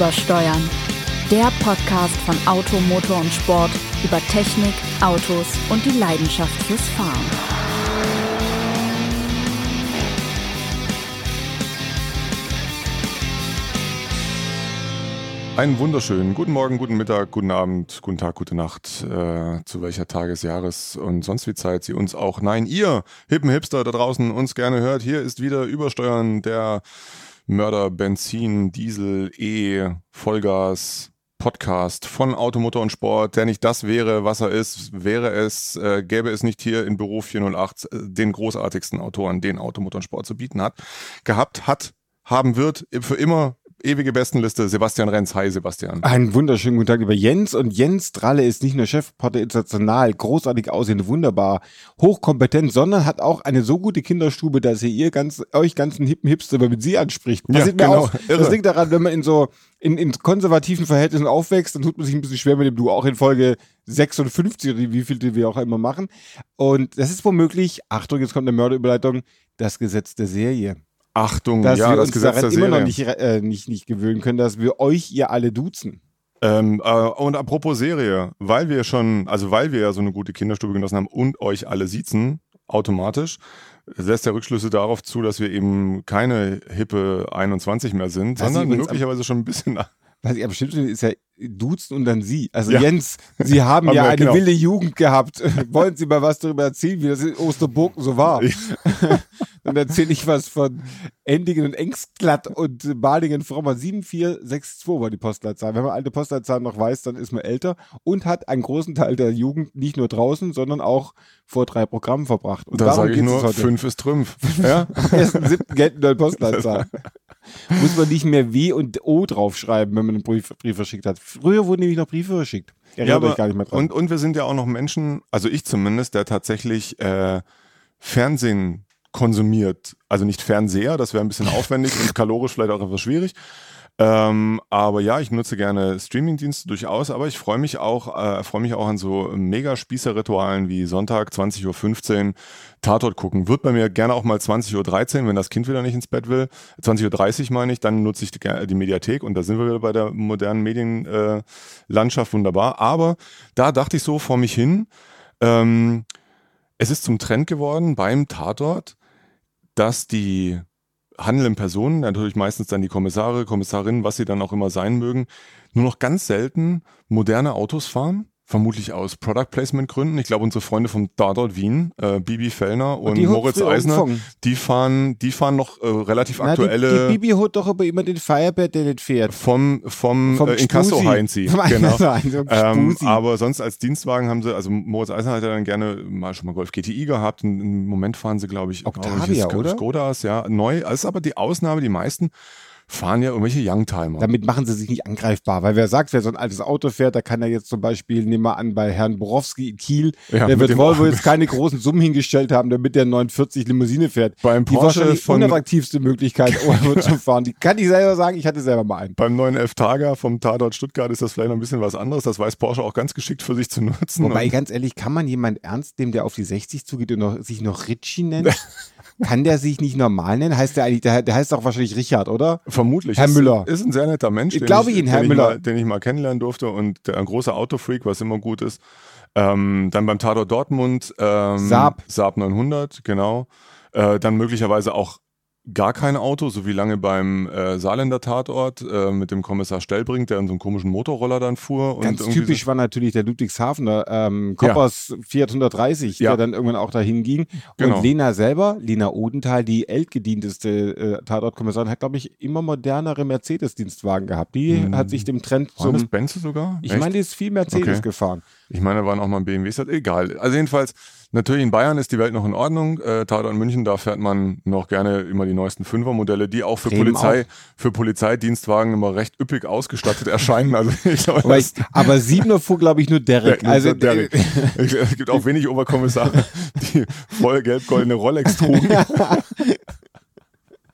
Übersteuern. Der Podcast von Auto, Motor und Sport über Technik, Autos und die Leidenschaft fürs Fahren. Einen wunderschönen guten Morgen, guten Mittag, guten Abend, guten Tag, gute Nacht, äh, zu welcher Tages-, Jahres- und sonst wie Zeit Sie uns auch, nein, ihr hippen Hipster da draußen uns gerne hört. Hier ist wieder Übersteuern, der Mörder, Benzin, Diesel, E, Vollgas, Podcast von Automotor und Sport, der nicht das wäre, was er ist, wäre es, äh, gäbe es nicht hier in Büro 408 äh, den großartigsten Autoren, den Automotor und Sport zu bieten hat, gehabt, hat, haben wird, für immer ewige Bestenliste, Sebastian Renz. Hi, Sebastian. Einen wunderschönen guten Tag, lieber Jens. Und Jens Dralle ist nicht nur Chefporter international, großartig aussehend, wunderbar, hochkompetent, sondern hat auch eine so gute Kinderstube, dass er ihr ganz, euch ganzen hippen Hipster mit sie anspricht. Das, ja, genau, auch, das liegt daran, wenn man in so in, in konservativen Verhältnissen aufwächst, dann tut man sich ein bisschen schwer mit dem Du auch in Folge 56 oder wie viel wir auch immer machen. Und das ist womöglich, Achtung, jetzt kommt eine Mörderüberleitung, das Gesetz der Serie. Achtung, dass ja, wir das uns Gesetz daran der immer Serie. noch nicht, äh, nicht, nicht gewöhnen können, dass wir euch ihr alle duzen. Ähm, äh, und apropos Serie, weil wir schon, also weil wir ja so eine gute Kinderstube genossen haben und euch alle siezen, automatisch, lässt der Rückschlüsse darauf zu, dass wir eben keine hippe 21 mehr sind, Was sondern möglicherweise schon ein bisschen. Was ich am schlimmsten ist ja duzen und dann sie. Also Ja. Jens, Sie haben, Haben ja eine genau. wilde Jugend gehabt. Wollen Sie mal was darüber erzählen, wie das in Osterburgen so war? dann erzähle ich was von Endingen und Engstglatt und Balingen Frommer 7462 war die Postleitzahl. Wenn man alte Postleitzahlen noch weiß, dann ist man älter und hat einen großen Teil der Jugend nicht nur draußen, sondern auch vor drei Programmen verbracht. Und Da sage ich nur, fünf ist Trümpf. Ja? Am 1.7. gelten neue Postleitzahlen. Muss man nicht mehr W und O draufschreiben, wenn man einen Brief, Brief verschickt hat. Früher wurden nämlich noch Briefe verschickt. Erinnert euch gar nicht mehr dran. und, und wir sind ja auch noch Menschen, also ich zumindest, der tatsächlich äh, Fernsehen konsumiert. Also nicht Fernseher, das wäre ein bisschen aufwendig und kalorisch vielleicht auch etwas schwierig. Ähm, aber ja, ich nutze gerne Streamingdienste durchaus, aber ich freue mich auch, äh, freue mich auch an so mega Spießer-Ritualen wie Sonntag 20.15 Uhr Tatort gucken. Wird bei mir gerne auch mal 20.13 Uhr, wenn das Kind wieder nicht ins Bett will. 20.30 Uhr meine ich, dann nutze ich die, die Mediathek und da sind wir wieder bei der modernen Medienlandschaft äh, wunderbar. Aber da dachte ich so vor mich hin, ähm, es ist zum Trend geworden beim Tatort, dass die handelnden Personen, natürlich meistens dann die Kommissare, Kommissarinnen, was sie dann auch immer sein mögen, nur noch ganz selten moderne Autos fahren. Vermutlich aus Product Placement Gründen. Ich glaube, unsere Freunde vom Tatort Wien, äh, Bibi Fellner und, hat Moritz Eisner, die fahren, die fahren noch äh, relativ Na, aktuelle Die, die Bibi hat doch aber immer den Firebird, der nicht fährt. vom, vom, Vom äh, Inkasso. Heinzi. Genau. Ähm, aber sonst als Dienstwagen haben sie, also Moritz Eisner hat ja dann gerne mal schon mal Golf GTI gehabt. Und Im Moment fahren sie, glaube ich, Octavia, Sk- oder? Skodas, ja, neu. Das ist aber die Ausnahme, die meisten fahren ja irgendwelche Youngtimer. Damit machen sie sich nicht angreifbar, weil wer sagt, wer so ein altes Auto fährt, da kann er jetzt zum Beispiel, nehmen wir an, bei Herrn Borowski in Kiel, Ja, der wird Volvo jetzt keine großen Summen hingestellt haben, damit der 49 Limousine fährt. Beim die Porsche wahrscheinlich von- unattraktivste Möglichkeit, Auto zu fahren. Die kann ich selber sagen, ich hatte selber mal einen. Beim neuen F-Targa vom Tatort Stuttgart ist das vielleicht noch ein bisschen was anderes. Das weiß Porsche auch ganz geschickt für sich zu nutzen. Wobei, ganz ehrlich, kann man jemand ernst nehmen, der auf die 60 zugeht und noch, sich noch Ritchie nennt? kann der sich nicht normal nennen? Heißt der eigentlich, der, der heißt doch wahrscheinlich Richard, oder? Vermutlich. Herr ist, Müller. Ist ein sehr netter Mensch. Ich glaube Ihnen, Herr den Müller. Ich mal, den ich mal kennenlernen durfte und ein großer Autofreak, was immer gut ist. Ähm, dann beim Tatort Dortmund. Ähm, Saab. Saab 900, genau. Äh, dann möglicherweise auch gar kein Auto, so wie lange beim äh, Saarländer Tatort äh, mit dem Kommissar Stellbrink, der in so einem komischen Motorroller dann fuhr. Ganz typisch war natürlich der Ludwigshafener ähm, Koppers Fiat 130, Ja. der dann irgendwann auch dahin ging. Genau. Und Lena selber, Lena Odenthal, die ältgedienteste äh, Tatortkommissarin, hat, glaube ich, immer modernere Mercedes-Dienstwagen gehabt. Die Hm. hat sich dem Trend so. Waren das zum... Benze sogar? Ich meine, die ist viel Mercedes Okay. gefahren. Ich meine, da waren auch mal ein BMW, hat egal. Also jedenfalls, natürlich in Bayern ist die Welt noch in Ordnung. Äh, Tatort in München, da fährt man noch gerne immer die neuesten Fünfer-Modelle, die auch für Bremen Polizei, für Polizeidienstwagen immer recht üppig ausgestattet erscheinen. Also ich glaube, Aber, ich, aber Siebener fuhr, glaube ich, nur Derek. der- also, der- der- es gibt auch wenig Oberkommissare, die voll gelb-goldene Rolex trugen.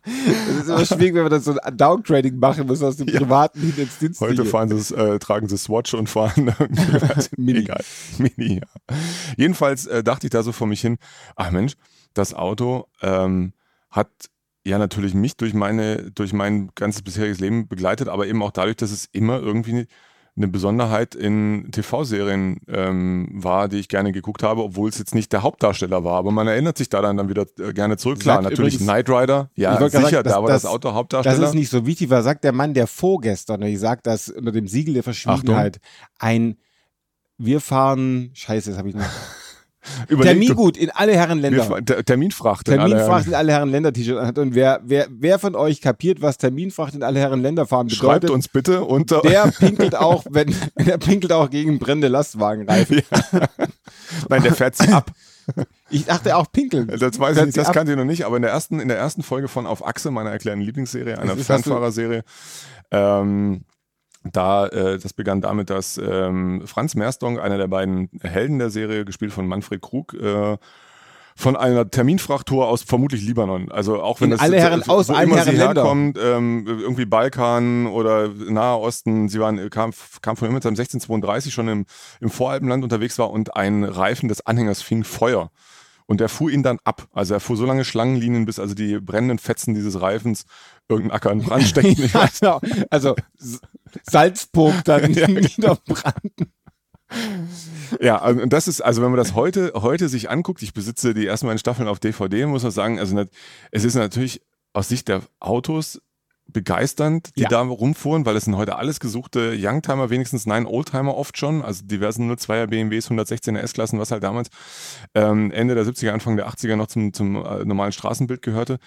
Das ist immer schwierig, wenn man dann so ein Downgrading machen muss aus dem Privaten hin ins Dienstliche. Heute fahren sie, äh, tragen sie Swatch und fahren Mini. Egal. Mini, ja. Jedenfalls äh, dachte ich da so vor mich hin, ach Mensch, das Auto ähm, hat ja natürlich mich durch meine, durch mein ganzes bisheriges Leben begleitet, aber eben auch dadurch, dass es immer irgendwie eine Besonderheit in TV-Serien ähm, war, die ich gerne geguckt habe, obwohl es jetzt nicht der Hauptdarsteller war. Aber man erinnert sich daran dann wieder äh, gerne zurück. Klar, Sagt natürlich übrigens- Knight Rider, ja sicher, sagen, da war das- das, Auto Das Hauptdarsteller. ist nicht so wichtig, was sagt der Mann, der vorgestern, ich sage das unter dem Siegel der Verschwiegenheit, ein wir fahren, scheiße, das habe ich noch. Termingut in alle Herren Länder. Terminfracht. in alle Terminfracht Herren. in alle Herren Länder T-Shirt hat. Und wer, wer, wer von euch kapiert, was Terminfracht in alle Herren Länder fahren Schreibt bedeutet, uns bitte unter. der pinkelt auch, wenn, der pinkelt auch gegen brennende Lastwagenreifen. Nein, der fährt sie ab. Ich dachte auch pinkeln. Das weiß ich nicht, sie das kannte ich noch nicht, aber in der ersten, in der ersten Folge von Auf Achse, meiner erklärten Lieblingsserie, einer Fernfahrerserie, ähm, da, äh, das begann damit, dass ähm, Franz Merstong, einer der beiden Helden der Serie, gespielt von Manfred Krug, äh, von einer Terminfrachttour aus vermutlich Libanon. Also auch wenn In das alle Herren- wo aus allen immer sie Herren Länder. herkommt, ähm, irgendwie Balkan oder Nahe Osten, sie waren, kam, kam von immer 1632 schon im, im Voralpenland unterwegs war und ein Reifen des Anhängers fing Feuer. Und er fuhr ihn dann ab. Also er fuhr so lange Schlangenlinien, bis also die brennenden Fetzen dieses Reifens irgendeinen Acker in Brand steckten. Ich weiß Also, Salzburg dann wieder brannten. Ja, also und das ist, also wenn man das heute, heute sich anguckt, ich besitze die ersten beiden Staffeln auf DVD, muss man sagen, also es ist natürlich aus Sicht der Autos begeisternd, die Ja. da rumfuhren, weil es sind heute alles gesuchte Youngtimer, wenigstens nein Oldtimer oft schon, also diversen 02er BMWs, 116er S-Klassen, was halt damals ähm, Ende der 70er, Anfang der 80er noch zum, zum äh, normalen Straßenbild gehörte.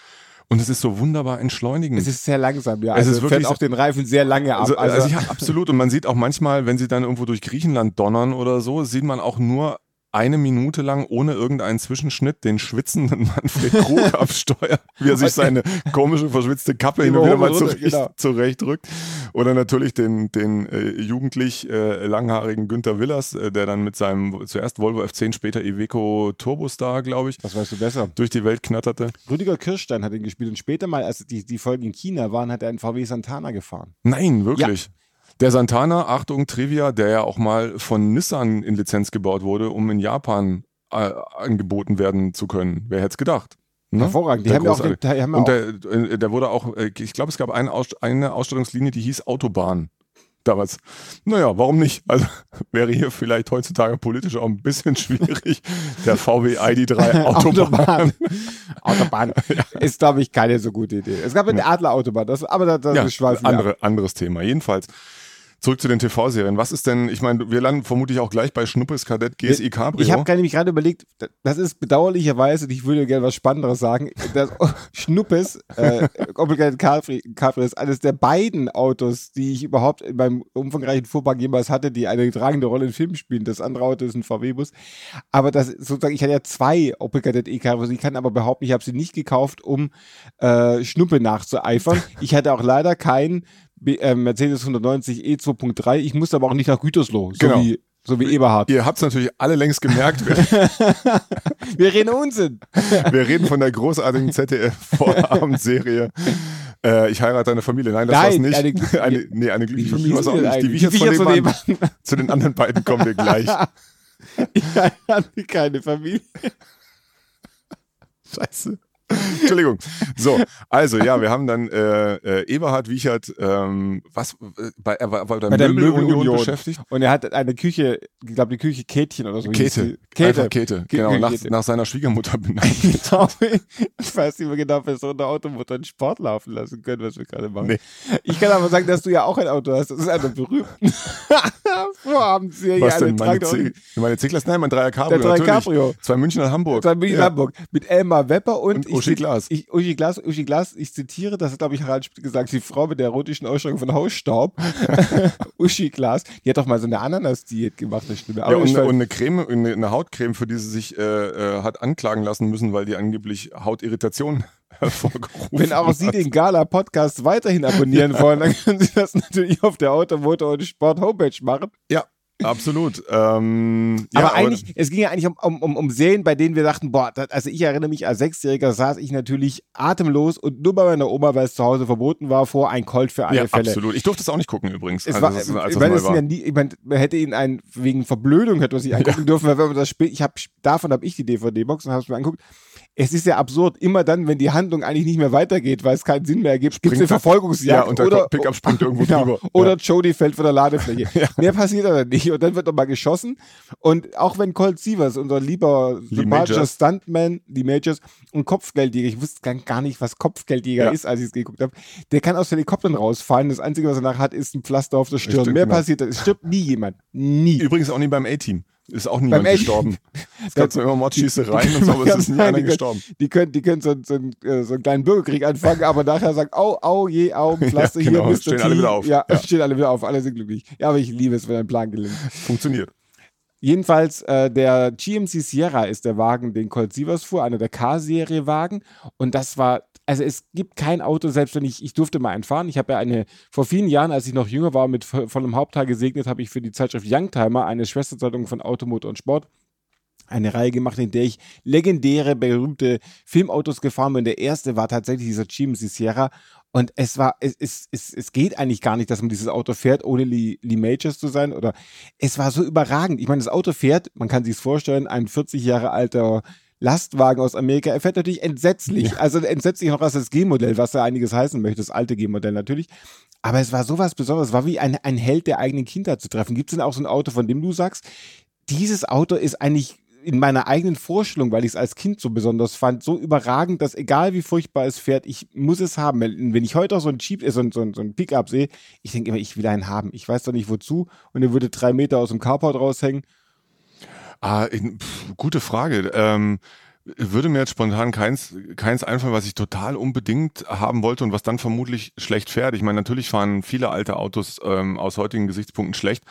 Und es ist so wunderbar entschleunigend. Es ist sehr langsam, ja. Es Also ist wirklich fährt auch den Reifen sehr lange ab. Also, Also, also, ja, absolut. Und man sieht auch manchmal, wenn sie dann irgendwo durch Griechenland donnern oder so, sieht man auch nur eine Minute lang ohne irgendeinen Zwischenschnitt den schwitzenden Manfred Krug am Steuer, wie er sich seine komische, verschwitzte Kappe hin und wieder mal zurecht, genau. zurechtdrückt. Oder natürlich den, den äh, jugendlich äh, langhaarigen Günther Willers, äh, der dann mit seinem zuerst Volvo F10, später Iveco Turbostar, glaube ich, das weißt du besser. durch die Welt knatterte. Rüdiger Kirstein hat ihn gespielt und später mal, als die, die Folgen in China waren, hat er einen VW Santana gefahren. Nein, wirklich. Der Santana, Achtung, Trivia, der ja auch mal von Nissan in Lizenz gebaut wurde, um in Japan äh, angeboten werden zu können. Wer hätte es gedacht? Ne? Hervorragend. Die Der haben ja auch, den, haben Und der, äh, der wurde auch, äh, ich glaube, es gab eine, Aus eine Ausstattungslinie, die hieß Autobahn. Damals. Naja, warum nicht? Also wäre hier vielleicht heutzutage politisch auch ein bisschen schwierig. Der VW ID3 Autobahn. Autobahn. Autobahn. Ist, glaube ich, keine so gute Idee. Es gab eine Adlerautobahn, das, aber da, da Ja, schweifen wir ab. andere, anderes Thema. Jedenfalls. Zurück zu den TV-Serien. Was ist denn, ich meine, wir landen vermutlich auch gleich bei Schnuppes Kadett GSI Cabrio. Ich habe nämlich gerade überlegt, das ist bedauerlicherweise, und ich würde gerne was Spannenderes sagen, das Schnuppes, äh, Opel Capri, Capri ist eines der beiden Autos, die ich überhaupt in meinem umfangreichen Fuhrpark jemals hatte, die eine tragende Rolle in Filmen spielen. Das andere Auto ist ein VW-Bus. Aber das sozusagen, ich hatte ja zwei Opel Kadett E-Cabrio. Ich kann aber behaupten, ich habe sie nicht gekauft, um äh, Schnuppe nachzueifern. Ich hatte auch leider kein B äh, Mercedes 190 E 2.3. Ich musste aber auch nicht nach Gütersloh, so Genau. wie so wie Eberhard. Ihr habt es natürlich alle längst gemerkt. Wir, reden Unsinn. wir reden von der großartigen ZDF-Vorabendserie. Äh, ich heirate eine Familie. Nein, das war's Nein, nicht. eine eine, nee, eine glückliche Familie war es auch nicht. die Die eigentlich? von. Wiechers Zu den anderen beiden kommen wir gleich. Ich hatte keine Familie. Scheiße. Entschuldigung. So, also ja, wir haben dann äh, äh, Eberhard Wiechert, ähm, was, äh, bei, er war, war bei der, Bei der Möbelunion Möbelunion. beschäftigt. Und er hat eine Küche, ich glaube, die Küche Kätchen oder so. Käthe. sie. Käthe. Einfach Käthe. Genau, nach, Käthe. nach seiner Schwiegermutter benannt. Genau. Ich weiß nicht mehr genau, wir so eine Automotor einen Sport laufen lassen können, was wir gerade machen. Nee. Ich kann aber sagen, dass du ja auch ein Auto hast. Das ist einer berühmten Vorabendserie. Was eine denn? Meine C, meine C-Klasse? Nein, mein Dreier Cabrio. Der Dreier. Cabrio. Zwei München und Hamburg. Das war in Ja. Hamburg. Mit Elmar Wepper und, Und Uschi Glas. Ich, Uschi Glas, Uschi Glas, ich zitiere, das hat, glaube ich, Harald gesagt, die Frau mit der erotischen Ausstrahlung von Hausstaub. Uschi Glas, die hat doch mal so eine Ananas-Diät gemacht, eine Stimme. Ja, und, und eine Creme, eine, eine Hautcreme, für die sie sich äh, äh, hat anklagen lassen müssen, weil die angeblich Hautirritation hervorgerufen wenn auch Sie den Gala-Podcast weiterhin abonnieren wollen, dann können Sie das natürlich auf der Automotor und Sport Homepage machen. Ja, absolut. Ähm, ja, aber eigentlich, es ging ja eigentlich um, um, um, Serien, bei denen wir dachten, boah, das, also ich erinnere mich, als Sechsjähriger saß ich natürlich atemlos und nur bei meiner Oma, weil es zu Hause verboten war, vor ein Colt für alle ja, Fälle. absolut. Ich durfte es auch nicht gucken übrigens. Es Also war, ist- als ich meine, war. ja nie, ich meine, man hätte ihn einen, wegen Verblödung hätte man sich angucken dürfen, weil wenn man das Spiel, ich habe, davon habe ich die DVD-Box und habe es mir angeguckt. Es ist ja absurd, immer dann, wenn die Handlung eigentlich nicht mehr weitergeht, weil es keinen Sinn mehr ergibt, gibt es eine Verfolgungsjagd. Ja, und der oder, Pickup springt irgendwo genau, drüber. Oder Ja. Jody fällt von der Ladefläche. Mehr passiert aber nicht. Und dann wird nochmal geschossen. Und auch wenn Colt Sievers, unser lieber sympathischer Majors. Stuntman, die Majors, und Kopfgeldjäger, ich wusste gar- gar nicht, was Kopfgeldjäger Ja. ist, als ich es geguckt habe, der kann aus Helikoptern rausfallen. Das Einzige, was er nachher hat, ist ein Pflaster auf der Stirn. Stimmt, Mehr genau. passiert, es stirbt nie jemand. Nie. Übrigens auch nie beim A-Team. Ist auch niemand A-Team. gestorben. Es gab zwar immer Mordschießereien und so, aber es ist nie einer gestorben. Die können, die können so, so, einen, äh, so einen kleinen Bürgerkrieg anfangen, aber nachher sagt, au, au, je, au, Pflaster Ja, genau, hier, Mr. stehen T. alle wieder auf. Ja, Ja. stehen alle wieder auf, alle sind glücklich. Ja, aber ich liebe es, wenn ein Plan gelingt. Funktioniert. Jedenfalls, äh, der GMC Sierra ist der Wagen, den Colt Sievers fuhr, einer der K-Serie-Wagen. Und das war, also es gibt kein Auto, selbst wenn ich, ich durfte mal einen fahren. Ich habe ja eine, vor vielen Jahren, als ich noch jünger war, mit vo- vollem Hauptteil gesegnet, habe ich für die Zeitschrift Youngtimer, eine Schwesterzeitung von Automotor und Sport, eine Reihe gemacht, in der ich legendäre, berühmte Filmautos gefahren bin. Der erste war tatsächlich dieser GMC Sierra. Und es war, es, es, es, es geht eigentlich gar nicht, dass man dieses Auto fährt, ohne Lee, Lee Majors zu sein. Oder es war so überragend. Ich meine, das Auto fährt, man kann sich vorstellen, ein 40 Jahre alter Lastwagen aus Amerika. Er fährt natürlich entsetzlich. Also entsetzlich noch als das G-Modell, was ja einiges heißen möchte, das alte G-Modell natürlich. Aber es war sowas Besonderes. Es war wie ein, ein Held der eigenen Kindheit zu treffen. Gibt es denn auch so ein Auto, von dem du sagst, dieses Auto ist eigentlich in meiner eigenen Vorstellung, weil ich es als Kind so besonders fand, so überragend, dass egal wie furchtbar es fährt, ich muss es haben. Wenn, ich heute auch so ein Jeep, äh, so ein, so ein, so ein Pickup sehe, ich denke immer, ich will einen haben. Ich weiß doch nicht wozu. Und er würde drei Meter aus dem Carport raushängen. Ah, in, pff, gute Frage. Ähm, würde mir jetzt spontan keins, keins einfallen, was ich total unbedingt haben wollte und was dann vermutlich schlecht fährt. Ich meine, natürlich fahren viele alte Autos ähm, aus heutigen Gesichtspunkten schlecht.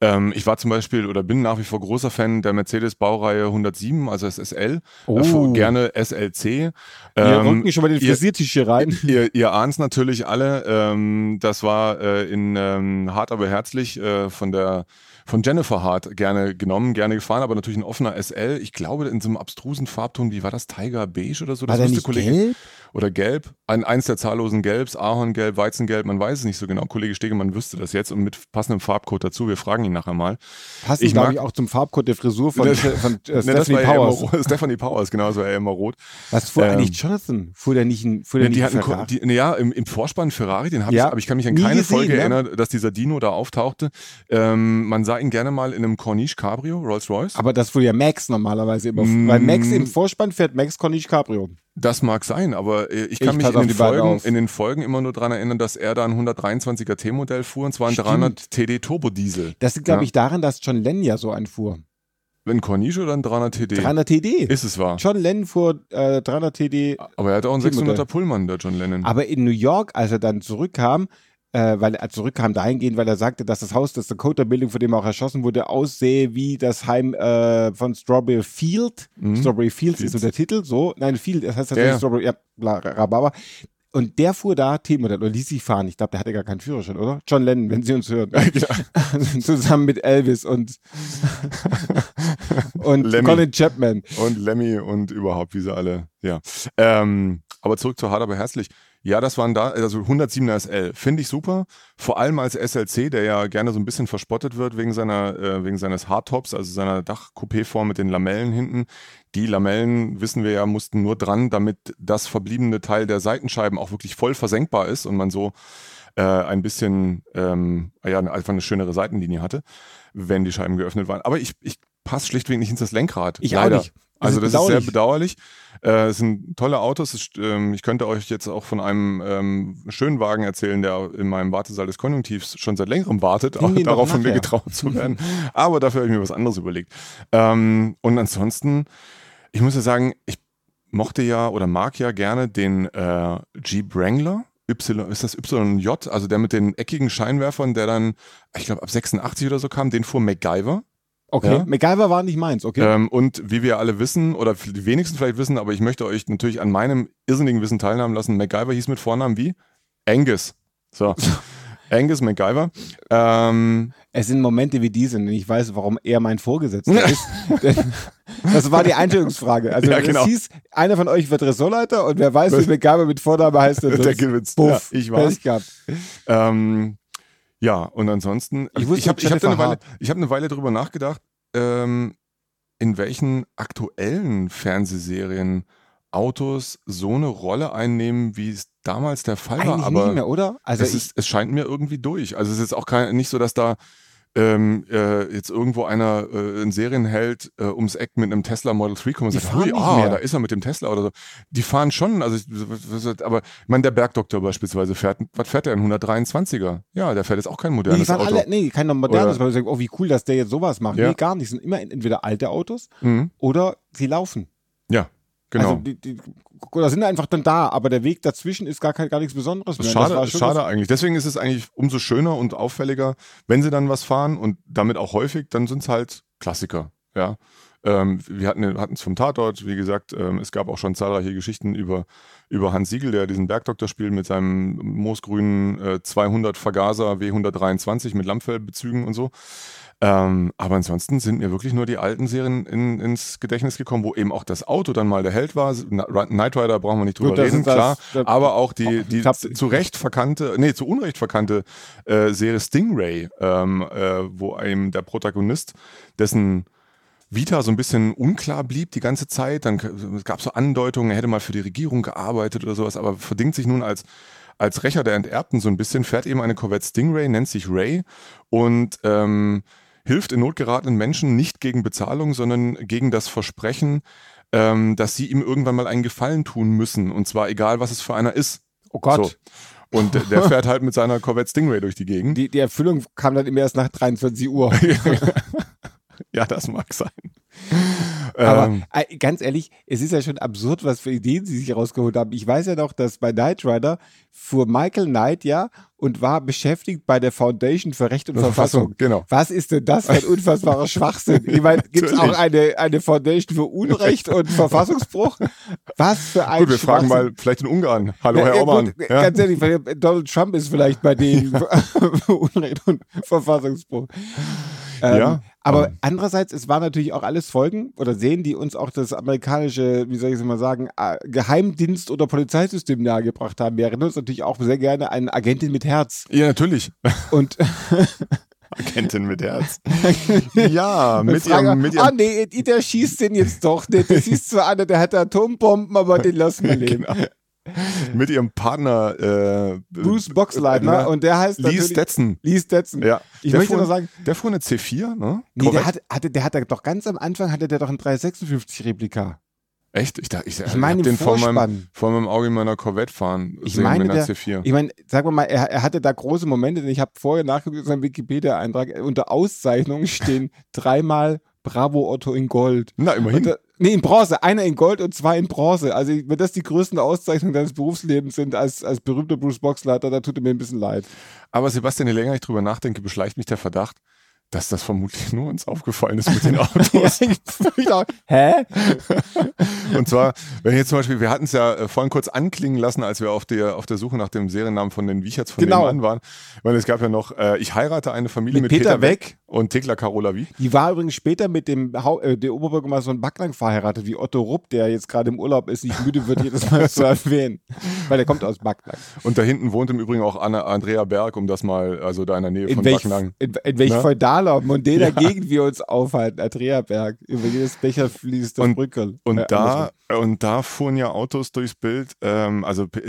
Ähm, ich war zum Beispiel oder bin nach wie vor großer Fan der Mercedes-Baureihe 107, also das SL. Oh. Äh, gerne SLC. Ähm, rücken schon mal den ihr- Frisiertisch hier rein. Ihr, ihr ahnt es natürlich alle. Ähm, das war äh, in ähm, Hart aber herzlich äh, von der von Jennifer Hart gerne genommen, gerne gefahren, aber natürlich ein offener SL. Ich glaube in so einem abstrusen Farbton, wie war das? Tiger Beige oder so? War Das der wusste nicht Kollege gelb? Oder gelb. Ein, eins der zahllosen Gelbs, Ahorngelb, Weizengelb, man weiß es nicht so genau. Kollege Stegemann wüsste das jetzt und mit passendem Farbcode dazu. Wir fragen ihn nachher mal. Passt, Ich glaube ich, auch zum Farbcode der Frisur von, Das- von äh, Ne, Stephanie ja immer Powers. rot. Stephanie Powers, genau, war ja immer rot. Was fuhr Ähm, eigentlich Jonathan? Fuhr der nicht ein, fuhr der Ja, die nicht hatten, Ferrari? die, ja, im, im Vorspann Ferrari, den habe Ja, ich, aber ich kann mich an nie keine gesehen, Folge ne? erinnern, dass dieser Dino da auftauchte. Ähm, man sah ihn gerne mal in einem Corniche Cabrio, Rolls Royce. Aber das fuhr ja Max normalerweise immer. Mm. Weil Max im Vorspann fährt Max Corniche Cabrio. Das mag sein, aber äh, ich kann Ich mich in den, Folgen, in den Folgen immer nur daran erinnern, dass er da ein 123er T-Modell fuhr und zwar ein Stimmt. 300 TD Turbodiesel. Das liegt, glaube Ja. ich, daran, dass John Lennon ja so einen fuhr. Ein Corniche oder ein 300 TD? 300 TD. Ist es wahr. John Lennon fuhr äh, 300 TD. Aber er hat auch einen T-Modell. 600er Pullman, der John Lennon. Aber in New York, als er dann zurückkam, äh, weil er zurückkam dahingehend, weil er sagte, dass das Haus, das Dakota Building, von dem er auch erschossen wurde, aussehe wie das Heim äh, von Strawberry Field. Mhm. Strawberry Fields ist so Fields. der Titel, so. Nein, Field, das heißt Ja, tatsächlich ja. Strawberry, ja, bla, Rhabarber. Und der fuhr da T-Modell oder ließ sich fahren. Ich glaube, der hatte gar keinen Führerschein, oder? John Lennon, wenn Sie uns hören. Zusammen mit Elvis und, und Lemmy. Colin Chapman. und Lemmy und überhaupt, wie sie alle, ja. Ähm, aber zurück zu Hart aber herzlich. Ja, das waren da, also 107er SL, finde ich super. Vor allem als SLC, der ja gerne so ein bisschen verspottet wird wegen seiner, äh, wegen seines Hardtops, also seiner Dachcoupé-Form mit den Lamellen hinten. Die Lamellen, wissen wir ja, mussten nur dran, damit das verbliebene Teil der Seitenscheiben auch wirklich voll versenkbar ist und man so äh, ein bisschen, ähm, ja, einfach eine schönere Seitenlinie hatte, wenn die Scheiben geöffnet waren. Aber ich, ich passe schlichtweg nicht ins das Lenkrad. Ich leider. auch nicht. Also das ist sehr bedauerlich. Äh, es sind tolle Autos. Ist, ähm, ich könnte euch jetzt auch von einem ähm, schönen Wagen erzählen, der in meinem Wartesaal des Konjunktivs schon seit längerem wartet, auch darauf von mir getraut zu werden. Aber dafür habe ich mir was anderes überlegt. Ähm, und ansonsten, ich muss ja sagen, ich mochte ja oder mag ja gerne den äh, Jeep Wrangler. Y, ist das YJ, also der mit den eckigen Scheinwerfern, der dann, ich glaube, ab 86 oder so kam, den fuhr MacGyver. Okay, Ja. MacGyver war nicht meins, okay? Ähm, und wie wir alle wissen, oder die wenigsten vielleicht wissen, aber ich möchte euch natürlich an meinem irrsinnigen Wissen teilhaben lassen. MacGyver hieß mit Vornamen wie? Angus. So. Angus MacGyver. Ähm, Es sind Momente wie diese, und ich weiß, warum er mein Vorgesetzter ist. Denn das war die Einstellungsfrage. Also Ja, es genau. hieß, einer von euch wird Ressortleiter und wer weiß, wie MacGyver mit Vorname heißt, der, Der wird's. gewinnt's. Puff, Ja, ich gehabt. ähm, ja, und ansonsten, Ich wusste ich habe hab eine, Weile, ich hab eine Weile drüber nachgedacht, ähm, in welchen aktuellen Fernsehserien Autos so eine Rolle einnehmen, wie es damals der Fall war. Eigentlich Aber nicht mehr, oder? Also es, ist, es scheint mir irgendwie durch. Also es ist auch kein, nicht so, dass da ähm, äh, jetzt irgendwo einer äh, einen Serienheld äh, ums Eck mit einem Tesla Model 3 kommt und sagt, hui, ah, da ist er mit dem Tesla oder so. Die fahren schon, also ich, aber ich meine, der Bergdoktor beispielsweise fährt, was fährt der, ein 123er? Ja, der fährt jetzt auch kein nee, modernes die fahren Auto. alle, nee, kein modernes, Oder- weil man sagt, oh, wie cool, dass der jetzt sowas macht. Ja. Nee, gar nicht. Es sind immer entweder alte Autos Mhm. oder sie laufen. Ja, genau. Also die, die, oder sind einfach dann da, aber der Weg dazwischen ist gar, kein, gar nichts Besonderes mehr. schade, schade eigentlich. Deswegen ist es eigentlich umso schöner und auffälliger, wenn sie dann was fahren und damit auch häufig, dann sind es halt Klassiker. Ja. Ähm, wir hatten es vom Tatort, wie gesagt, ähm, es gab auch schon zahlreiche Geschichten über, über Hans Siegel, der diesen Bergdoktor spielt mit seinem moosgrünen äh, 200 Vergaser W123 mit Lammfellbezügen und so. Ähm, aber ansonsten sind mir wirklich nur die alten Serien in, ins Gedächtnis gekommen, wo eben auch das Auto dann mal der Held war. Knight Rider brauchen wir nicht drüber Gut, reden, das- klar. das- aber auch die, die zu Recht verkannte, nee, zu Unrecht verkannte äh, Serie Stingray, ähm, äh, wo einem der Protagonist, dessen Vita so ein bisschen unklar blieb die ganze Zeit. Dann k- es gab so Andeutungen, er hätte mal für die Regierung gearbeitet oder sowas, aber verdingt sich nun als, als Rächer der Enterbten so ein bisschen, fährt eben eine Corvette Stingray, nennt sich Ray und ähm, hilft in Not geratenen Menschen nicht gegen Bezahlung, sondern gegen das Versprechen, ähm, dass sie ihm irgendwann mal einen Gefallen tun müssen. Und zwar egal, was es für einer ist. Oh Gott. So. Und der- fährt halt mit seiner Corvette Stingray durch die Gegend. Die, die Erfüllung kam dann immer erst nach 23 Uhr. ja, das mag sein. Aber Ähm, äh, ganz ehrlich, es ist ja schon absurd, was für Ideen sie sich rausgeholt haben. Ich weiß ja noch, dass bei Knight Rider fuhr Michael Knight ja und war beschäftigt bei der Foundation für Recht und Verfassung. genau. Was ist denn das für ein unfassbarer Schwachsinn? Ich meine, gibt es auch eine, eine Foundation für Unrecht und Verfassungsbruch? Was für ein Gut, wir fragen mal vielleicht in Ungarn. Hallo, Ja, Herr ja, Orban. gut, Ja. Ganz ehrlich, Donald Trump ist vielleicht bei denen für Unrecht und Verfassungsbruch. Ähm, Ja, aber ähm. andererseits, es waren natürlich auch alles Folgen oder sehen, die uns auch das amerikanische, wie soll ich es mal sagen, äh, Geheimdienst- oder Polizeisystem nahegebracht haben. Wir erinnern uns natürlich auch sehr gerne an Agentin mit Herz. Ja, natürlich. Und Agentin mit Herz. ja, mit ihrem, mit ah ihrem nee, der schießt den jetzt doch nicht. Das ist zwar einer, der hat Atombomben, aber den lassen wir leben. genau, mit ihrem Partner äh, Bruce Boxleitner äh, und der heißt Lee Stetson. Lee Stetson. Ja. Ich Der möchte fuhr- noch sagen, Der fuhr eine C4, ne? Nee, der hatte, hatte, der hatte doch ganz am Anfang hatte der doch ein 356 Replika. Echt? Ich, dachte, ich, Ich meine den vor meinem, vor meinem Auge in meiner Corvette fahren Ich sehen meine, mit einer der- C4. Ich meine, wir mal, er, er hatte da große Momente, denn ich habe vorher nachgeguckt in seinem Wikipedia-Eintrag, unter Auszeichnungen stehen dreimal Bravo Otto in Gold. Na, immerhin. Da- nee, in Bronze. Einer in Gold und zwei in Bronze. Also, wenn das die größten Auszeichnungen deines Berufslebens sind als, als berühmter Bruce Boxleiter, da tut mir ein bisschen leid. Aber Sebastian, je länger ich drüber nachdenke, beschleicht mich der Verdacht, dass das vermutlich nur uns aufgefallen ist mit den Autos. hä? Und zwar, wenn jetzt zum Beispiel, wir hatten es ja äh, vorhin kurz anklingen lassen, als wir auf der, auf der Suche nach dem Seriennamen von den Wiecherts von Genau. nebenan waren. Weil es gab ja noch, äh, ich heirate eine Familie Mit mit, Peter Peter, Weck und Thekla Carola Wie. Die war übrigens später mit dem Hau äh, der Oberbürgermeister von Backlang verheiratet, wie Otto Rupp, der jetzt gerade im Urlaub ist, nicht müde wird, jedes Mal zu erwähnen. Weil der kommt aus Backlang. Und da hinten wohnt im Übrigen auch Anna, Andrea Berg, um das mal, also da in der Nähe In von welch, Backnang. in, in welch Ne? feudaler, mondaner Gegend wir uns aufhalten, Andreaberg. Über jedes Becher fließt das Und- Brückel. Und Äh, da, und da fuhren ja Autos durchs Bild, ähm, also be-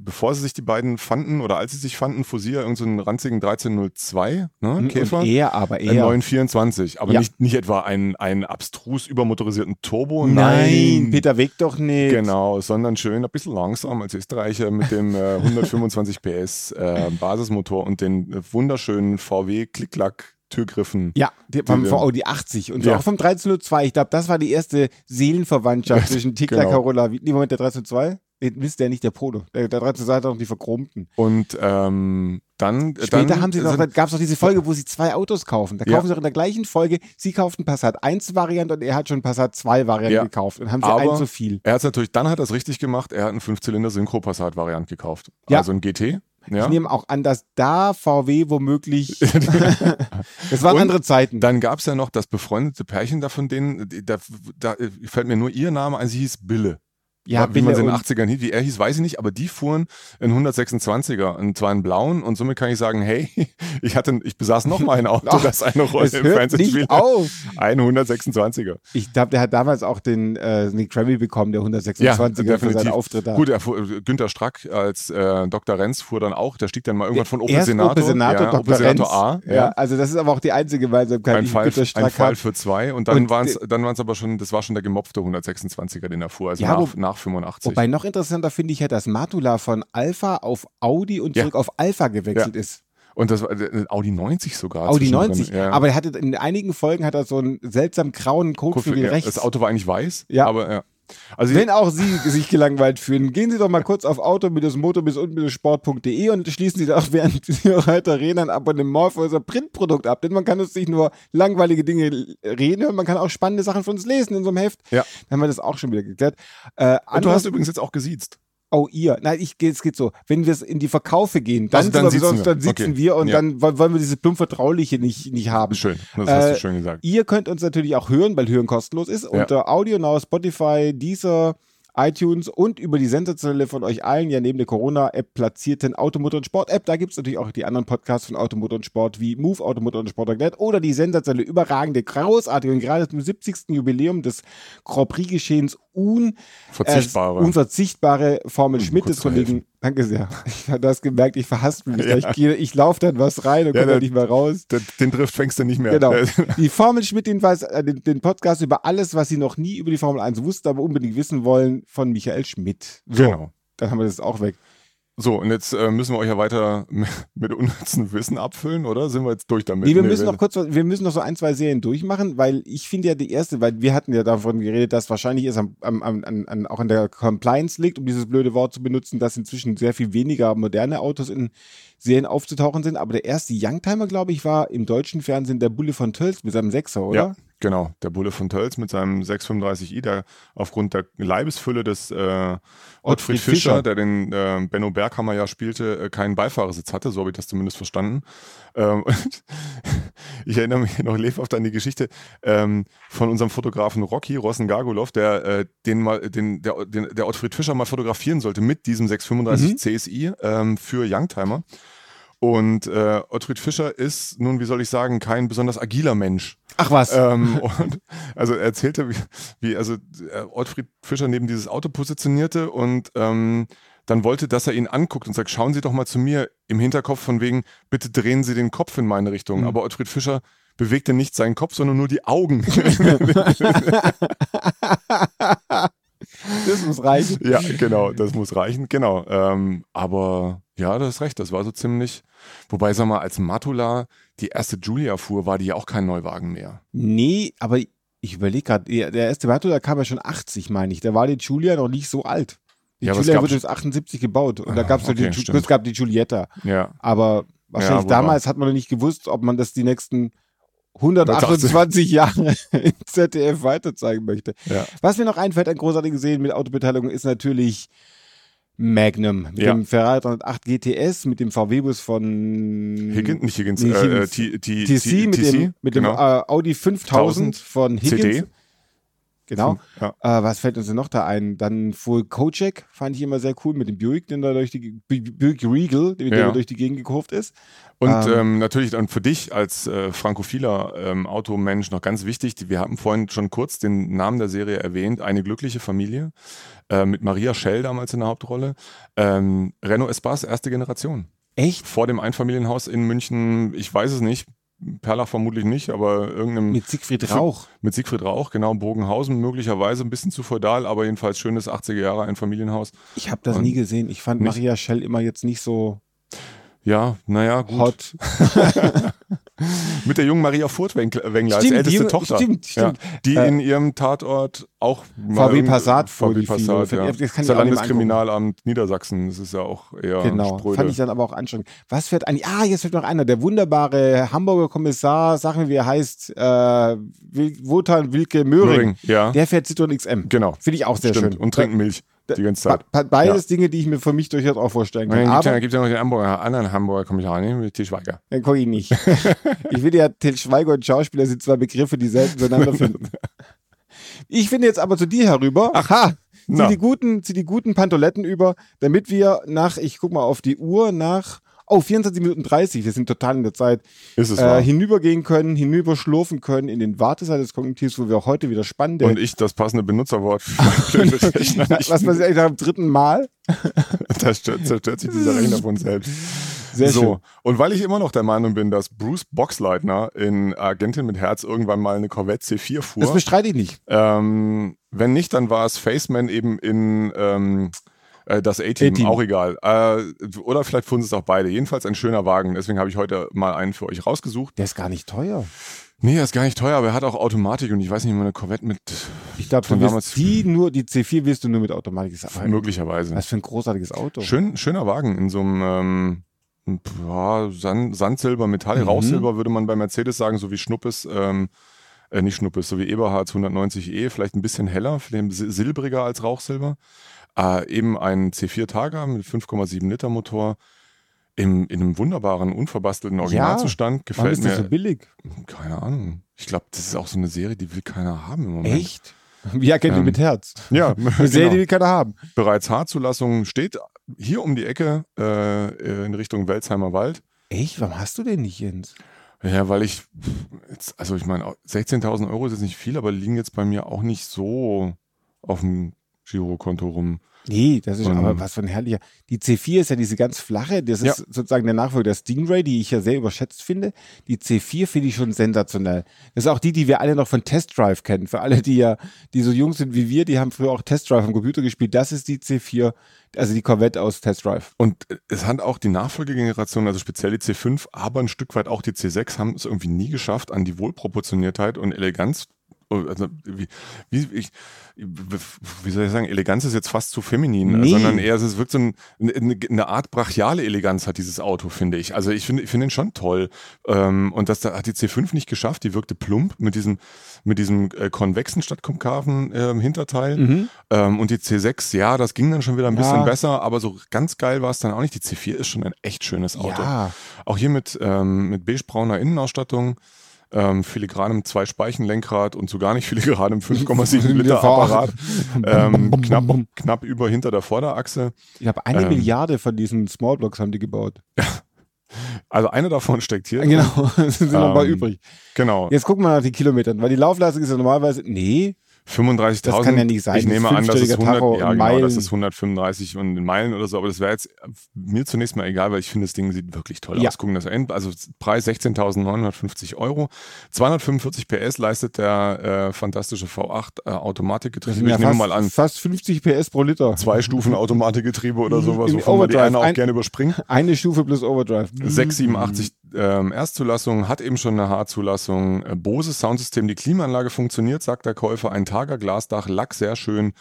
bevor sie sich die beiden fanden oder als sie sich fanden, fuhr sie ja irgendeinen so ranzigen 1302, ne, andersrum. Käfer. Und eher, aber Ein eher. 924, aber Ja. nicht, nicht etwa einen, einen abstrus übermotorisierten Turbo. Nein, Peter Weg doch nicht. Genau, sondern schön ein bisschen langsam als Österreicher mit dem äh, 125 PS äh, Basismotor und den äh, wunderschönen VW Klicklack Türgriffen. Ja, die, vom, Audi 80 und Ja. auch vom 1302. Ich glaube, das war die erste Seelenverwandtschaft zwischen Tikla Genau. Carola. Nee, Moment, der 1302? Nee, Wisst ihr nicht, der Polo. Der, der 1302 hat doch die verchromten. Und ähm, dann, Später dann haben sie noch, gab es noch diese Folge, wo sie zwei Autos kaufen. Da Ja. kaufen sie auch in der gleichen Folge, sie kauft Passat 1 Variante und er hat schon Passat 2 Variante Ja. gekauft und haben sie Aber- ein zu viel. Er hat natürlich, dann hat er es richtig gemacht, er hat einen Fünfzylinder Synchro Passat Variant gekauft. Ja. Also ein GT. Ja. Ich nehme auch an, dass da VW womöglich. das waren Und andere Zeiten. Dann gab es ja noch das befreundete Pärchen da von denen, da, da fällt mir nur ihr Name ein, sie hieß Bille. Ja, wie man sie in den und- 80ern hieß, wie er hieß, weiß ich nicht, aber die fuhren in 126er und zwar in blauen und somit kann ich sagen, hey, ich hatte, ich besaß noch mal ein Auto, Ach, das eine Rolle Es im spielt. auf. Ein 126er. Ich glaube, der hat damals auch den äh, Nick Grammy bekommen, der 126er für seinen Auftritt da. Gut, er fuhr, Günther Strack als äh, Dr. Renz fuhr dann auch, der stieg dann mal irgendwann von Opel Senator. Opel Senator, ja, Dr. Opel Senator. A. Ja. also das ist aber auch die einzige Gemeinsamkeit, Ein die Fall, Günter ein Strack Fall hat. für zwei und dann waren es dann waren's aber schon, das war schon der gemopfte 126er, den er fuhr, also Ja, nach, wo- nach 85. Wobei noch interessanter finde ich ja, dass Matula von Alpha auf Audi und Ja. zurück auf Alpha gewechselt ist. und das war äh, Audi 90 sogar. Audi zwischendrin. 90. Ja. Aber er hatte in einigen Folgen hat er so einen seltsam grauen Kotflügel ja, rechts. das Auto war eigentlich weiß, Ja. aber ja. Also Wenn auch Sie sich gelangweilt fühlen, gehen Sie doch mal kurz auf auto motor bis und sport.de und schließen Sie doch während Sie weiter reden ein Abonnement für unser Printprodukt ab. Denn man kann uns nicht nur langweilige Dinge reden hören, man kann auch spannende Sachen von uns lesen in so einem Heft. Ja. Dann haben wir das auch schon wieder geklärt. Äh, und du hast übrigens jetzt auch gesiezt. Oh, ihr. Nein, ich, es geht so. Wenn wir es in die Verkaufe gehen, dann, Also dann sitzen wir. dann sitzen Okay. wir und Ja. dann wollen wir diese plump Vertrauliche nicht, nicht haben. Schön, das hast Äh, du schön gesagt. Ihr könnt uns natürlich auch hören, weil Hören kostenlos ist, unter Audio Now, Spotify, Deezer, iTunes und über die sensationelle von euch allen ja neben der Corona-App platzierten Automotor und Sport-App. Da gibt es natürlich auch die anderen Podcasts von Automotor und Sport wie Move, Automotor und Sport erklärt oder die sensationelle, überragende, großartige und gerade zum 70. Jubiläum des Grand Prix-Geschehens un Verzichtbare. äh, unverzichtbare Formel Um Schmidt kurz des Kollegen. Danke sehr. Ich habe das gemerkt, ich verhaspel mich. Ja. Ich, gehe- ich laufe dann was rein und Ja, komme der- nicht mehr raus. Den, den trifft fängst du nicht mehr. Genau. Die Formel Schmidt jedenfalls, äh, den, den Podcast über alles, was Sie noch nie über die Formel 1 wussten, aber unbedingt wissen wollen, von Michael Schmidt. So, Genau. dann haben wir das auch weg. So, und jetzt äh, müssen wir euch ja weiter mit, unnützen Wissen abfüllen, oder? Sind wir jetzt durch damit? Nee, wir Nee, müssen noch kurz, wir müssen noch so ein, zwei Serien durchmachen, weil ich finde ja die erste, weil wir hatten ja davon geredet, dass wahrscheinlich es am, am, am, an, an, auch an der Compliance liegt, um dieses blöde Wort zu benutzen, dass inzwischen sehr viel weniger moderne Autos in Serien aufzutauchen sind. Aber der erste Youngtimer, glaube ich, war im deutschen Fernsehen der Bulle von Tölz mit seinem Sechser, oder? Ja, genau. Der Bulle von Tölz mit seinem 635i, der aufgrund der Leibesfülle des äh, Ottfried Ottfried Fischer, Fischer. der den äh, Benno Berghammer ja spielte, äh, keinen Beifahrersitz hatte. So habe ich das zumindest verstanden. Ähm, ich erinnere mich noch lebhaft an die Geschichte ähm, von unserem Fotografen Rocky Rossen Gargulov, der äh, den mal, den, der, den, der Ottfried Fischer mal fotografieren sollte mit diesem 635 Mhm. CSI ähm, für Youngtimer. Und äh, Ottfried Fischer ist nun, wie soll ich sagen, kein besonders agiler Mensch. Ach was. Ähm, und also er erzählte, wie, wie also äh, Ottfried Fischer neben dieses Auto positionierte und ähm, dann wollte, dass er ihn anguckt und sagt, schauen Sie doch mal zu mir im Hinterkopf von wegen, bitte drehen Sie den Kopf in meine Richtung. Mhm. Aber Ottfried Fischer bewegte nicht seinen Kopf, sondern nur die Augen. das muss reichen. ja, genau, das muss reichen, genau. Ähm, aber ja, das ist recht, das war so ziemlich. Wobei, sag mal, als Matula die erste Julia fuhr, war die ja auch kein Neuwagen mehr. Nee, aber ich überlege gerade, der erste Vato, da kam ja schon 80, meine ich. Da war die Julia noch nicht so alt. Die Ja, Julia wurde bis 78 gebaut und da Ah, gab es okay, die, es gab die Giulietta. Ja, Aber wahrscheinlich wohl damals hat man noch nicht gewusst, ob man das die nächsten 128 Jahre im ZDF weiterzeigen möchte. ja. Was mir noch einfällt an großartigen Serien mit Autobeteiligung ist natürlich Magnum mit Ja. dem Ferrari 308 GTS, mit dem VW-Bus von Higgins, nicht Higgins, Nee, äh, Higgins. T, T, TC, mit dem, mit dem genau. äh, Audi 5000 von Higgins. CD. Genau. Ja. Äh, was fällt uns denn noch da ein? Dann wohl Kojak fand ich immer sehr cool mit dem Buick, den da durch die Bu- Buick Regal, der Ja. da durch die Gegend gekurft ist. Und Ähm, ähm, natürlich dann für dich als äh, frankophiler ähm, Automensch noch ganz wichtig, wir haben vorhin schon kurz den Namen der Serie erwähnt, eine glückliche Familie äh, mit Maria Schell damals in der Hauptrolle. Ähm, Renault Espace, erste Generation. Echt? Vor dem Einfamilienhaus in München, ich weiß es nicht, Perlach vermutlich nicht, aber irgendeinem Mit Siegfried Rauch. mit Siegfried Rauch, genau, Bogenhausen, möglicherweise ein bisschen zu feudal, aber jedenfalls schönes 80er Jahre Einfamilienhaus. Ich habe das Und nie gesehen. Ich fand nicht- Maria Schell immer jetzt nicht so Ja, naja, gut. hot. Mit der jungen Maria Furtwängler als älteste die- Tochter. stimmt, stimmt. Ja, die Äh, in ihrem Tatort auch VW Passat VW. Passat, Das ja. Das Landeskriminalamt Niedersachsen. Das ist ja auch eher Genau, spröde. fand ich dann aber auch anstrengend. Was fährt eigentlich? Ah, jetzt fällt noch einer, der wunderbare Hamburger Kommissar, sag mir, wie er heißt, äh, Wotan Wilke Möhring. Möhring, ja. Der fährt Citroën XM. genau. Finde ich auch sehr Stimmt. schön. Und trinkt Milch die ganze Zeit. Beides Dinge, die ich mir für mich durchaus auch vorstellen kann. dann gibt es ja, ja noch den Hamburger, anderen Hamburger Kommissar, ne, mit Til Schweiger. dann gucke ich nicht. ich finde ja, Til Schweiger und Schauspieler sind zwei Begriffe, die selten zueinander finden. Ich finde jetzt aber zu dir herüber. Aha! Na. die guten, zieh die guten Pantoletten über, damit wir nach, ich guck mal auf die Uhr, nach, oh, 24 Minuten 30, wir sind total in der Zeit, Ist es äh, wahr. hinübergehen können, hinüberschlurfen können in den Wartesaal des Kognitivs, wo wir heute wieder spannende, Und ich das passende Benutzerwort für was man sich eigentlich dem dritten Mal, Da stört, zerstört sich dieser Rechner von selbst. sehr so, schön. und weil ich immer noch der Meinung bin, dass Bruce Boxleitner in Agentin mit Herz irgendwann mal eine Corvette C4 Das fuhr, bestreite ich nicht. ähm, wenn nicht, dann war es Faceman eben in ähm, äh, das A-Team, auch egal. Äh, oder vielleicht fuhren sie es auch beide. Jedenfalls ein schöner Wagen. Deswegen habe ich heute mal einen für euch rausgesucht. Der ist gar nicht teuer. Nee, er ist gar nicht teuer, aber er hat auch Automatik und ich weiß nicht, wie man eine Corvette mit Ich glaube, Von du damals- wirst die nur, die C4 wirst du nur mit Automatik. Aber- möglicherweise. Was für ein großartiges Auto. Schön, schöner Wagen in so einem ähm, ja, Sand, Sandsilber, Metall, Mhm. Rauchsilber würde man bei Mercedes sagen, so wie Schnuppes, ähm, äh, nicht Schnuppes, so wie Eberhards 190e, vielleicht ein bisschen heller, vielleicht sil- silbriger als Rauchsilber. Äh, eben ein C4 Targa mit 5,7 Liter Motor im, in einem wunderbaren, unverbastelten Originalzustand. Warum Gefällt ist das mir. so billig? keine Ahnung. Ich glaube, das ist auch so eine Serie, die will keiner haben im Moment. Echt? Erkennt ihr Ähm, mit Herz? Ja, Eine Serie, die genau. will keiner haben. bereits H-Zulassung steht hier um die Ecke äh, in Richtung Welsheimer Wald. Echt? Warum hast du den nicht, Jens? Ja, weil ich, jetzt, also ich meine, 16.000 Euro ist jetzt nicht viel, aber liegen jetzt bei mir auch nicht so auf dem Girokonto rum. Nee, das ist Ähm. aber was für ein herrlicher. Die C4 ist ja diese ganz flache, das ist Ja. sozusagen der Nachfolger der Stingray, die ich ja sehr überschätzt finde. Die C4 finde ich schon sensationell. Das ist auch die, die wir alle noch von Test Drive kennen. Für alle, die ja, die so jung sind wie wir, die haben früher auch Test Drive am Computer gespielt. Das ist die C4, also die Corvette aus Test Drive. Und es hat auch die Nachfolgegeneration, also speziell die C5, aber ein Stück weit auch die C6, haben es irgendwie nie geschafft, an die Wohlproportioniertheit und Eleganz. Also wie, wie, ich, wie soll ich sagen, Eleganz ist jetzt fast zu feminin, Nee. sondern eher es wirkt so ein, eine, eine Art brachiale Eleganz hat dieses Auto, finde ich. Also ich finde ich finde ihn schon toll. Ähm, und das da hat die C5 nicht geschafft, die wirkte plump mit diesem, mit diesem äh, konvexen statt konkaven ähm, Hinterteil. Ähm, und die C6, ja, das ging dann schon wieder ein Mhm. Ja. bisschen besser, aber so ganz geil war es dann auch nicht. Die C4 ist schon ein echt schönes Auto. Ja. Auch hier mit, ähm, mit beigebrauner Innenausstattung, ähm, filigranem Zwei-Speichen-Lenkrad und so gar nicht filigranem 5,7 Liter Apparat. ähm, knapp, knapp über hinter der Vorderachse. Ich habe eine Ähm. Milliarde von diesen Smallblocks haben die gebaut. Also eine davon steckt hier. Genau, es sind noch mal Ähm, übrig. Genau. Jetzt gucken wir nach den Kilometern, weil die Laufleistung ist ja normalerweise, nee, 35.000. Das kann ja nicht sein. Ich nehme an, dass es fünfstelliger 100, Tacho ja, genau, das ist 135 und in Meilen oder so, aber das wäre jetzt mir zunächst mal egal, weil ich finde, das Ding sieht wirklich toll Ja. aus. Gucken das End, also Preis 16.950 Euro. 245 PS leistet der äh, fantastische V8 äh, Automatikgetriebe. sind Ich ja nehme fast, mal an, fast 50 PS pro Liter. zwei Stufen Automatikgetriebe oder sowas, wovon wir die eine auch Ein- gerne überspringen. Eine Stufe plus Overdrive. 687 ähm, Erstzulassung, hat eben schon eine H-Zulassung. Äh, Bose Soundsystem, die Klimaanlage funktioniert, sagt der Käufer. Ein Targa Glasdach, Lack sehr schön.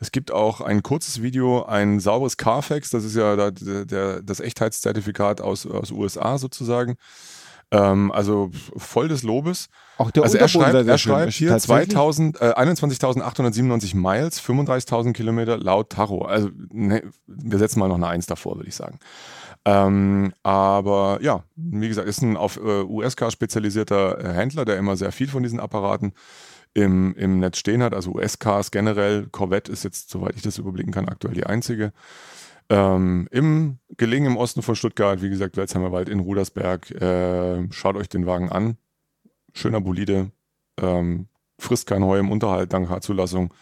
Es gibt auch ein kurzes Video, ein sauberes Carfax, das ist ja der, der, das Echtheitszertifikat aus, aus USA sozusagen. Ähm, also voll des Lobes. Auch der also er schreibt, er schreibt hier Tatsächlich? 2000, äh, 21.897 Miles, 35.000 Kilometer laut Tacho. Also ne, wir setzen mal noch eine Eins davor, würde ich sagen. Ähm, aber ja, wie gesagt, ist ein auf äh, USK spezialisierter äh, Händler, der immer sehr viel von diesen Apparaten im, im Netz stehen hat. Also USKs generell. Corvette ist jetzt, soweit ich das überblicken kann, aktuell die einzige. Ähm, im gelegen im Osten von Stuttgart, wie gesagt, Welsheimer Wald in Rudersberg. Äh, schaut euch den Wagen an. Schöner Bolide. Ähm, frisst kein Heu im Unterhalt dank H-Zulassung.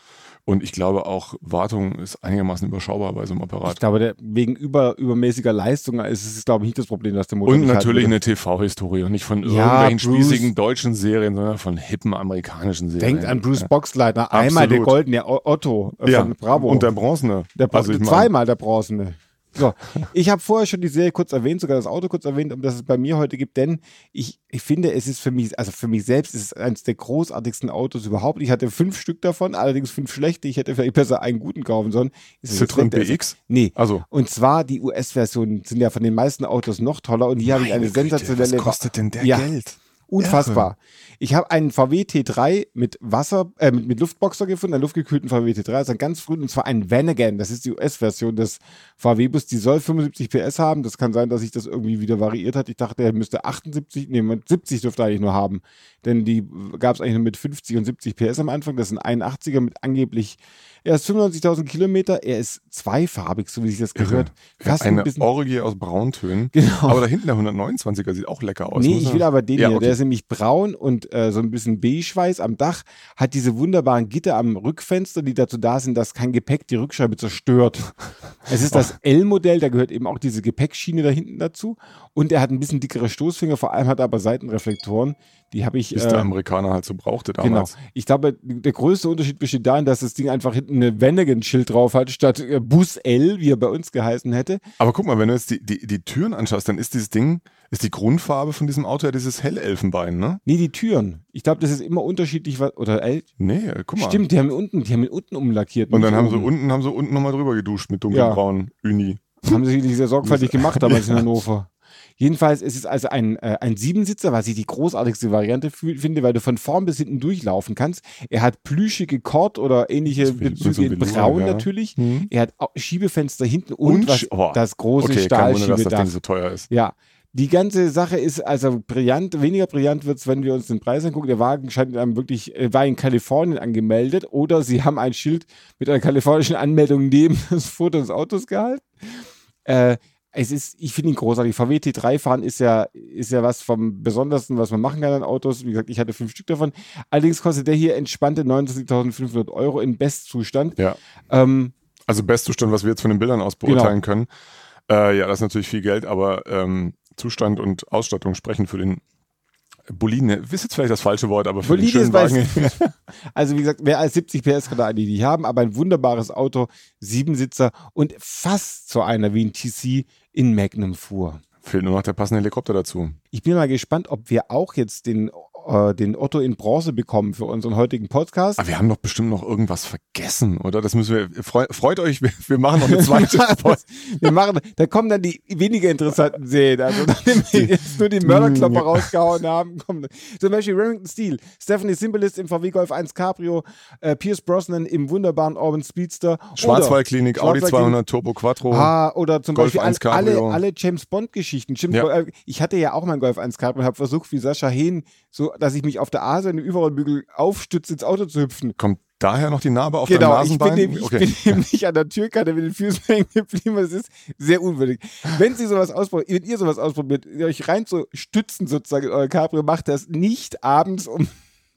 Und ich glaube auch, Wartung ist einigermaßen überschaubar bei so einem Ich Apparat. glaube, der, wegen über, übermäßiger Leistung ist es, glaube ich, nicht das Problem, dass der Motor Und natürlich eine TV-Historie und nicht von Ja, irgendwelchen Bruce. spießigen deutschen Serien, sondern von hippen amerikanischen Serien. Denkt an Bruce Ja. Boxleitner, einmal der Absolut. goldene O- Otto äh, Ja, von Bravo. und der Bronzene. Der also ich mein, zweimal der Bronzene. So, ich habe vorher schon die Serie kurz erwähnt, sogar das Auto kurz erwähnt, um das es bei mir heute gibt, denn ich, ich finde, es ist für mich, also für mich selbst ist es eines der großartigsten Autos überhaupt. Ich hatte fünf Stück davon, allerdings fünf schlechte. Ich hätte vielleicht besser einen guten kaufen sollen. Ist ist- BX? Nee. Also, Und zwar die US-Versionen sind ja von den meisten Autos noch toller und hier habe ich eine Güte, sensationelle. Was kostet denn der Ja. Geld? Unfassbar. Ich habe einen VW T3 mit Wasser, äh, mit, mit Luftboxer gefunden, einen luftgekühlten VW T3, also ganz früh, und zwar ein Vanagon. Das ist die US-Version des VW-Bus. Die soll 75 PS haben. Das kann sein, dass sich das irgendwie wieder variiert hat. Ich dachte, er müsste 78, nee, 70 dürfte er eigentlich nur haben. Denn die gab es eigentlich nur mit 50 und 70 PS am Anfang. Das sind 81er mit angeblich er ist 95.000 Kilometer, er ist zweifarbig, so wie sich das gehört. Fast eine ein bisschen, Orgie aus Brauntönen. Genau. Aber da hinten der 129er sieht auch lecker aus. Nee, ich will aber den ja, hier. Okay. Der ist nämlich braun und äh, so ein bisschen beige-weiß am Dach, hat diese wunderbaren Gitter am Rückfenster, die dazu da sind, dass kein Gepäck die Rückscheibe zerstört. es ist das L-Modell, da gehört eben auch diese Gepäckschiene da hinten dazu. Und er hat ein bisschen dickere Stoßfinger, vor allem hat er aber Seitenreflektoren. Die habe ich. Bis äh, der Amerikaner halt so brauchte damals. Genau. Ich glaube, der größte Unterschied besteht darin, dass das Ding einfach hinten eine Vanagon-Schild drauf hat, statt äh, Bus L, wie er bei uns geheißen hätte. Aber guck mal, wenn du jetzt die, die, die Türen anschaust, dann ist dieses Ding, ist die Grundfarbe von diesem Auto ja dieses Hellelfenbein, ne? Nee, die Türen. Ich glaube, das ist immer unterschiedlich, oder L. Nee, guck mal. Stimmt, die haben unten, die haben unten umlackiert. Und dann haben oben. sie unten, haben sie unten nochmal drüber geduscht mit dunkelbraunen ja. Uni. Haben sie wirklich sehr sorgfältig gemacht damals in Hannover. Jedenfalls ist es also ein, äh, ein Siebensitzer, was ich die großartigste Variante finde, weil du von vorn bis hinten durchlaufen kannst. Er hat plüschige Kord oder ähnliche Bezüge in Braun ja. natürlich. Mhm. Er hat Schiebefenster hinten und, und was, oh. das große okay, Stahlschiebedach. Wunder, dass das Ding so teuer ist. Ja, die ganze Sache ist also brillant. Weniger brillant wird es, wenn wir uns den Preis angucken. Der Wagen scheint einem wirklich, äh, war in Kalifornien angemeldet oder sie haben ein Schild mit einer kalifornischen Anmeldung neben das Foto des Autos gehalten. Äh, es ist, ich finde ihn großartig. VW T3 fahren ist ja, ist ja was vom Besondersten, was man machen kann an Autos. Wie gesagt, ich hatte fünf Stück davon. Allerdings kostet der hier entspannte 29.500 Euro in Bestzustand. Ja. Ähm, also Bestzustand, was wir jetzt von den Bildern aus beurteilen genau. können. Äh, ja, das ist natürlich viel Geld, aber ähm, Zustand und Ausstattung sprechen für den Bolide, ist jetzt vielleicht das falsche Wort, aber für Bolide den schönen Wagen. also wie gesagt, mehr als 70 PS kann eigentlich nicht haben, aber ein wunderbares Auto, Siebensitzer und fast so einer wie ein TC in Magnum fuhr. Fehlt nur noch der passende Helikopter dazu. Ich bin mal gespannt, ob wir auch jetzt den äh, den Otto in Bronze bekommen für unseren heutigen Podcast. Aber wir haben doch bestimmt noch irgendwas vergessen, oder? Das müssen wir. Freu, freut euch, wir, wir, machen noch eine zweite Folge. wir machen, da kommen dann die weniger interessanten Szenen. Also, nachdem wir jetzt nur die Mörderklopper rausgehauen haben, kommen zum Beispiel Remington Steel, Stephanie Symbolist im VW Golf 1 Cabrio, äh, Pierce Brosnan im wunderbaren Urban Speedster. Schwarzwaldklinik, Audi 200 Turbo Quattro. Ah, oder zum Golf Beispiel 1 alle, alle James Bond Geschichten. Ja. Äh, ich hatte ja auch mein Golf 1 Cabrio und habe versucht, wie Sascha Hehn so dass ich mich auf der A seine Überrollbügel aufstütze, ins Auto zu hüpfen. Kommt daher noch die Narbe auf genau, der Nasenbein? Genau, ich, okay. ich bin eben nicht an der Türkante mit den Füßen hängen geblieben. Das ist sehr unwürdig. Wenn Sie sowas ausprobieren, wenn ihr sowas ausprobiert, euch rein zu stützen sozusagen in euer Cabrio, macht das nicht abends um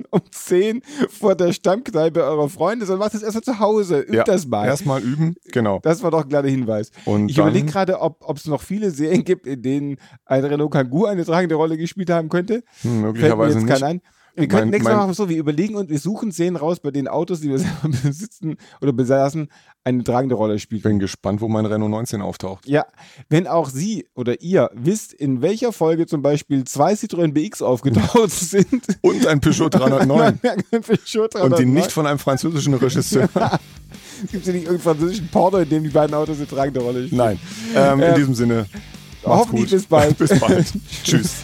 um 10 vor der Stammkneipe eurer Freunde, sondern macht das erstmal zu Hause. Übt ja, das mal. Erstmal üben, genau. Das war doch ein kleiner Hinweis. Und ich überlege gerade, ob es noch viele Serien gibt, in denen ein Renault Kangoo eine tragende Rolle gespielt haben könnte. Hm, möglicherweise Fällt mir jetzt nicht. An. Wir können nächstes Mal machen so, wir überlegen und wir suchen Szenen raus bei den Autos, die wir besitzen oder besaßen, eine tragende Rolle spielen. Ich bin gespannt, wo mein Renault 19 auftaucht. Ja, wenn auch Sie oder ihr wisst, in welcher Folge zum Beispiel zwei Citroën BX aufgetaucht sind. Und ein Peugeot 309. ein Peugeot 309. Und die nicht von einem französischen Regisseur. Gibt es ja nicht irgendeinen französischen Porno, in dem die beiden Autos eine tragende Rolle spielen? Nein. Ähm, in ähm, diesem Sinne. Hoffentlich bis bald. bis bald. Tschüss.